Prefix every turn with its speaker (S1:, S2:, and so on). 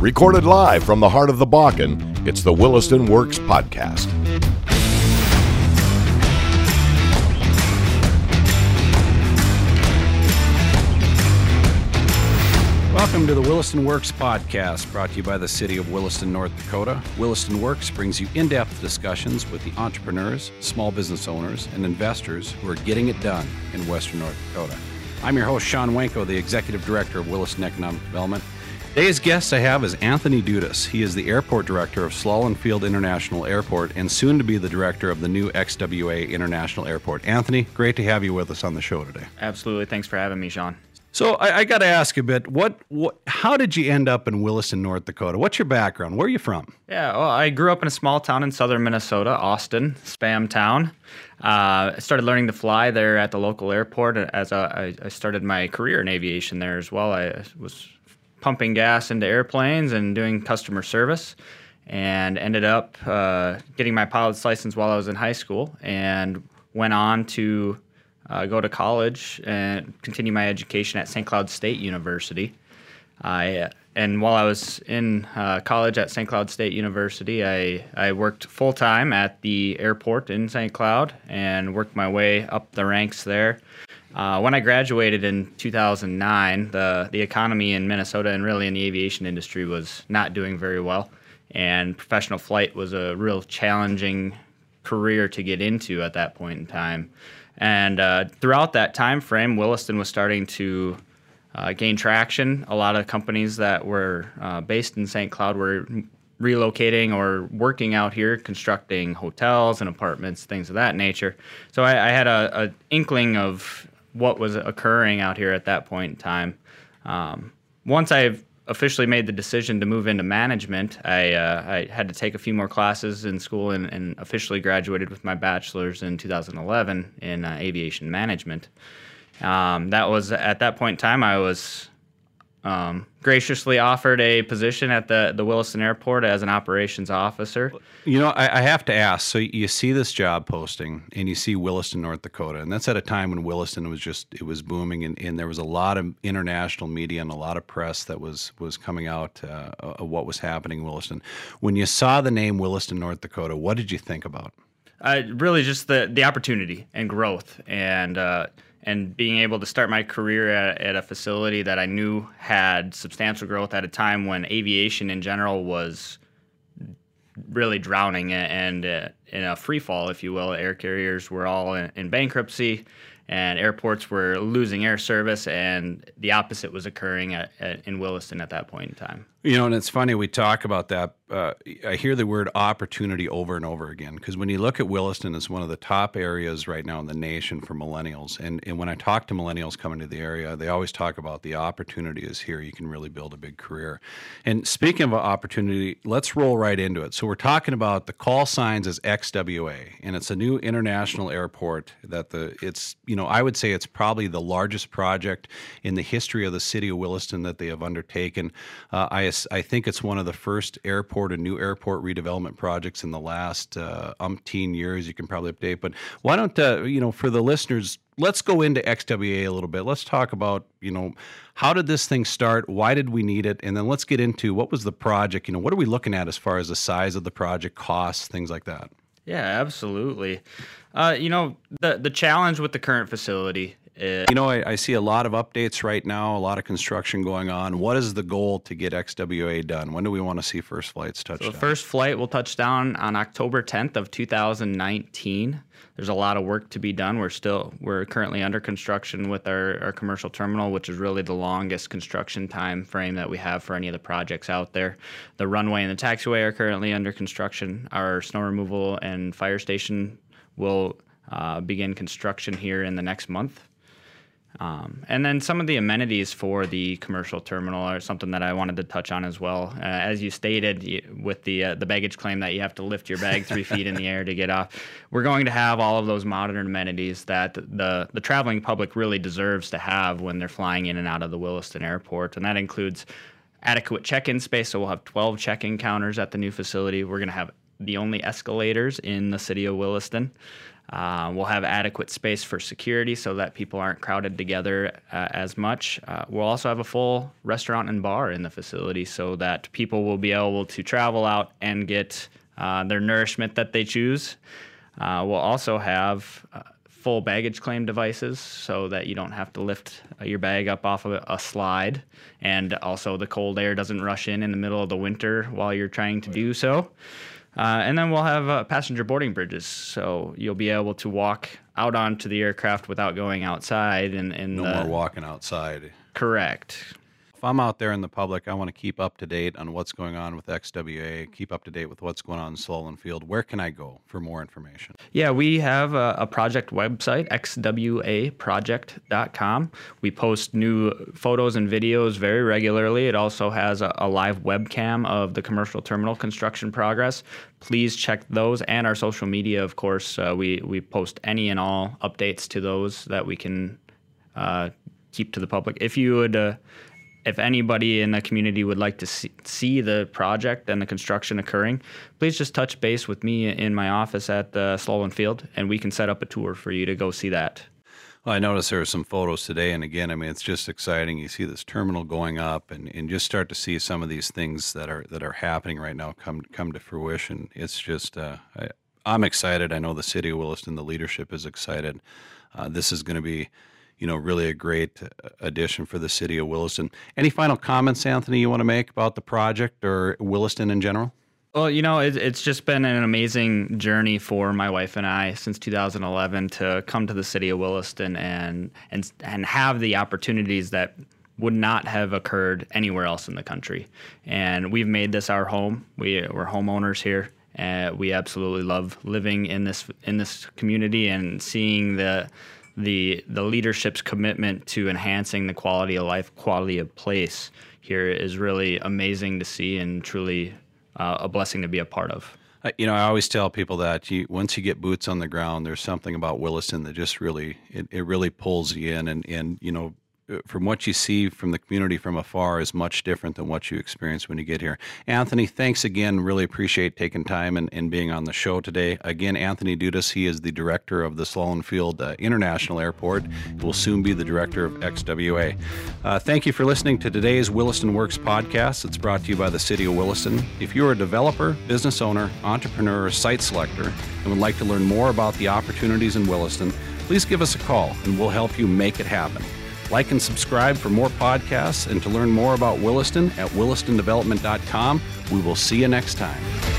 S1: Recorded live from the heart of the Bakken, it's the Williston Works Podcast.
S2: Welcome to the Williston Works podcast, brought to you by the City of Williston, North Dakota. Williston Works brings you in depth discussions with the entrepreneurs, small business owners, and investors who are getting it done in Western North Dakota. I'm your host, Sean Wenko, the Executive Director of Williston Economic Development. Today's guest I have is Anthony Dudas. He is the Airport Director of Sloulin Field International Airport and soon to be the Director of the new XWA International Airport. Anthony, great to have you with us on the show today.
S3: Absolutely. Thanks for having me, Sean.
S2: So I, I got to ask a bit. What, what? How did you end up in Williston, North Dakota? What's your background? Where are you from?
S3: Yeah, well, I grew up in a small town in southern Minnesota, Austin, Spam Town. Uh, I started learning to fly there at the local airport as a, I, I started my career in aviation there as well. I was pumping gas into airplanes and doing customer service, and ended up uh, getting my pilot's license while I was in high school, and went on to uh, go to college and continue my education at St. Cloud State University. I and while I was in uh, college at St. Cloud State University, I, I worked full time at the airport in St. Cloud and worked my way up the ranks there. Uh, when I graduated in 2009, the the economy in Minnesota and really in the aviation industry was not doing very well, and professional flight was a real challenging career to get into at that point in time. And uh, throughout that time frame, Williston was starting to uh, gain traction. A lot of companies that were uh, based in St. Cloud were relocating or working out here, constructing hotels and apartments, things of that nature. So I, I had a, inkling of what was occurring out here at that point in time. Um, once I officially made the decision to move into management, I, uh, I had to take a few more classes in school and, and officially graduated with my bachelor's in 2011 in uh, aviation management. Um, that was at that point in time, I was um, graciously offered a position at the, the Williston Airport as an operations officer.
S2: You know, I, I, have to ask. So you see this job posting, and you see Williston, North Dakota, and that's at a time when Williston was just it was booming, and, and there was a lot of international media and a lot of press that was was coming out uh, of what was happening in Williston. When you saw the name Williston, North Dakota, what did you think about?
S3: Uh, really, just the the opportunity and growth and. Uh, and being able to start my career at, at, a facility that I knew had substantial growth at a time when aviation in general was really drowning and uh, in a free fall, if you will. Air carriers were all in, in bankruptcy and airports were losing air service, and the opposite was occurring at, at, in Williston at that point in time.
S2: You know, and it's funny we talk about that. Uh, I hear the word opportunity over and over again because when you look at Williston, it's one of the top areas right now in the nation for millennials. And and when I talk to millennials coming to the area, they always talk about the opportunity is here. You can really build a big career. And speaking of opportunity, let's roll right into it. So we're talking about the call signs as XWA, and it's a new international airport that the it's you know I would say it's probably the largest project in the history of the city of Williston that they have undertaken. Uh, I I think it's one of the first airport and new airport redevelopment projects in the last uh, umpteen years. You can probably update, but why don't uh, you know for the listeners? Let's go into XWA a little bit. Let's talk about you know how did this thing start? Why did we need it? And then let's get into what was the project. You know, what are we looking at as far as the size of the project, costs, things like that.
S3: Yeah, absolutely. Uh, you know, the the challenge with the current facility
S2: you know, I, I, see a lot of updates right now, a lot of construction going on. What is the goal to get XWA done? When do we want to see first flights touch so
S3: The first flight will touch down on October 10th of 2019. There's a lot of work to be done. We're still we're currently under construction with our, our commercial terminal, which is really the longest construction time frame that we have for any of the projects out there. The runway and the taxiway are currently under construction. Our snow removal and fire station will uh, begin construction here in the next month. Um, and then some of the amenities for the commercial terminal are something that I wanted to touch on as well. Uh, as you stated with the uh, the baggage claim that you have to lift your bag three feet in the air to get off, we're going to have all of those modern amenities that the the traveling public really deserves to have when they're flying in and out of the Williston Airport, and that includes adequate check-in space. So we'll have 12 check-in counters at the new facility. We're going to have the only escalators in the city of Williston. Uh, we'll have adequate space for security so that people aren't crowded together uh, as much. Uh, we'll also have a full restaurant and bar in the facility so that people will be able to travel out and get uh, their nourishment that they choose. Uh, we'll also have uh, full baggage claim devices so that you don't have to lift your bag up off of a slide. And also, the cold air doesn't rush in in the middle of the winter while you're trying to do so. Uh, and then we'll have uh, passenger boarding bridges, so you'll be able to walk out onto the aircraft without going outside. And, and
S2: no
S3: the,
S2: more walking outside.
S3: Correct.
S2: If I'm out there in the public, I want to keep up to date on what's going on with XWA, keep up to date with what's going on in Sloulin Field. Where can I go for more information?
S3: Yeah, we have a, a project website, xwaproject.com. We post new photos and videos very regularly. It also has a, a live webcam of the commercial terminal construction progress. Please check those and our social media, of course. Uh, we, we post any and all updates to those that we can uh, keep to the public. If you would. Uh, if anybody in the community would like to see, see, the project and the construction occurring, please just touch base with me in my office at the Sloulin Field, and we can set up a tour for you to go see that.
S2: Well, I noticed there are some photos today, and again, I mean, it's just exciting. You see this terminal going up, and, and just start to see some of these things that are that are happening right now come come to fruition. It's just, uh, I, I'm excited. I know the city of Williston, the leadership is excited. Uh, this is going to be you know, really a great uh, addition for the city of Williston. Any final comments, Anthony, you want to make about the project or Williston in general?
S3: Well, you know, it, it's just been an amazing journey for my wife and I since 2011 to come to the city of Williston and and and have the opportunities that would not have occurred anywhere else in the country. And we've made this our home. We we're homeowners here. and we absolutely love living in this in this community and seeing the the the leadership's commitment to enhancing the quality of life, quality of place here is really amazing to see and truly uh, a blessing to be a part of.
S2: You know, I always tell people that you, once you get boots on the ground, there's something about Williston that just really it, it really pulls you in, and and you know from what you see from the community from afar is much different than what you experience when you get here. Anthony, thanks again. Really appreciate taking time and, and being on the show today. Again, Anthony Dudas, he is the director of the Sloulin Field uh, International Airport. He will soon be the director of XWA. Uh, thank you for listening to today's Williston Works podcast. It's brought to you by the City of Williston. If you're a developer, business owner, entrepreneur, or site selector, and would like to learn more about the opportunities in Williston, please give us a call and we'll help you make it happen. Like and subscribe for more podcasts and to learn more about Williston at willistondevelopment.com. We will see you next time.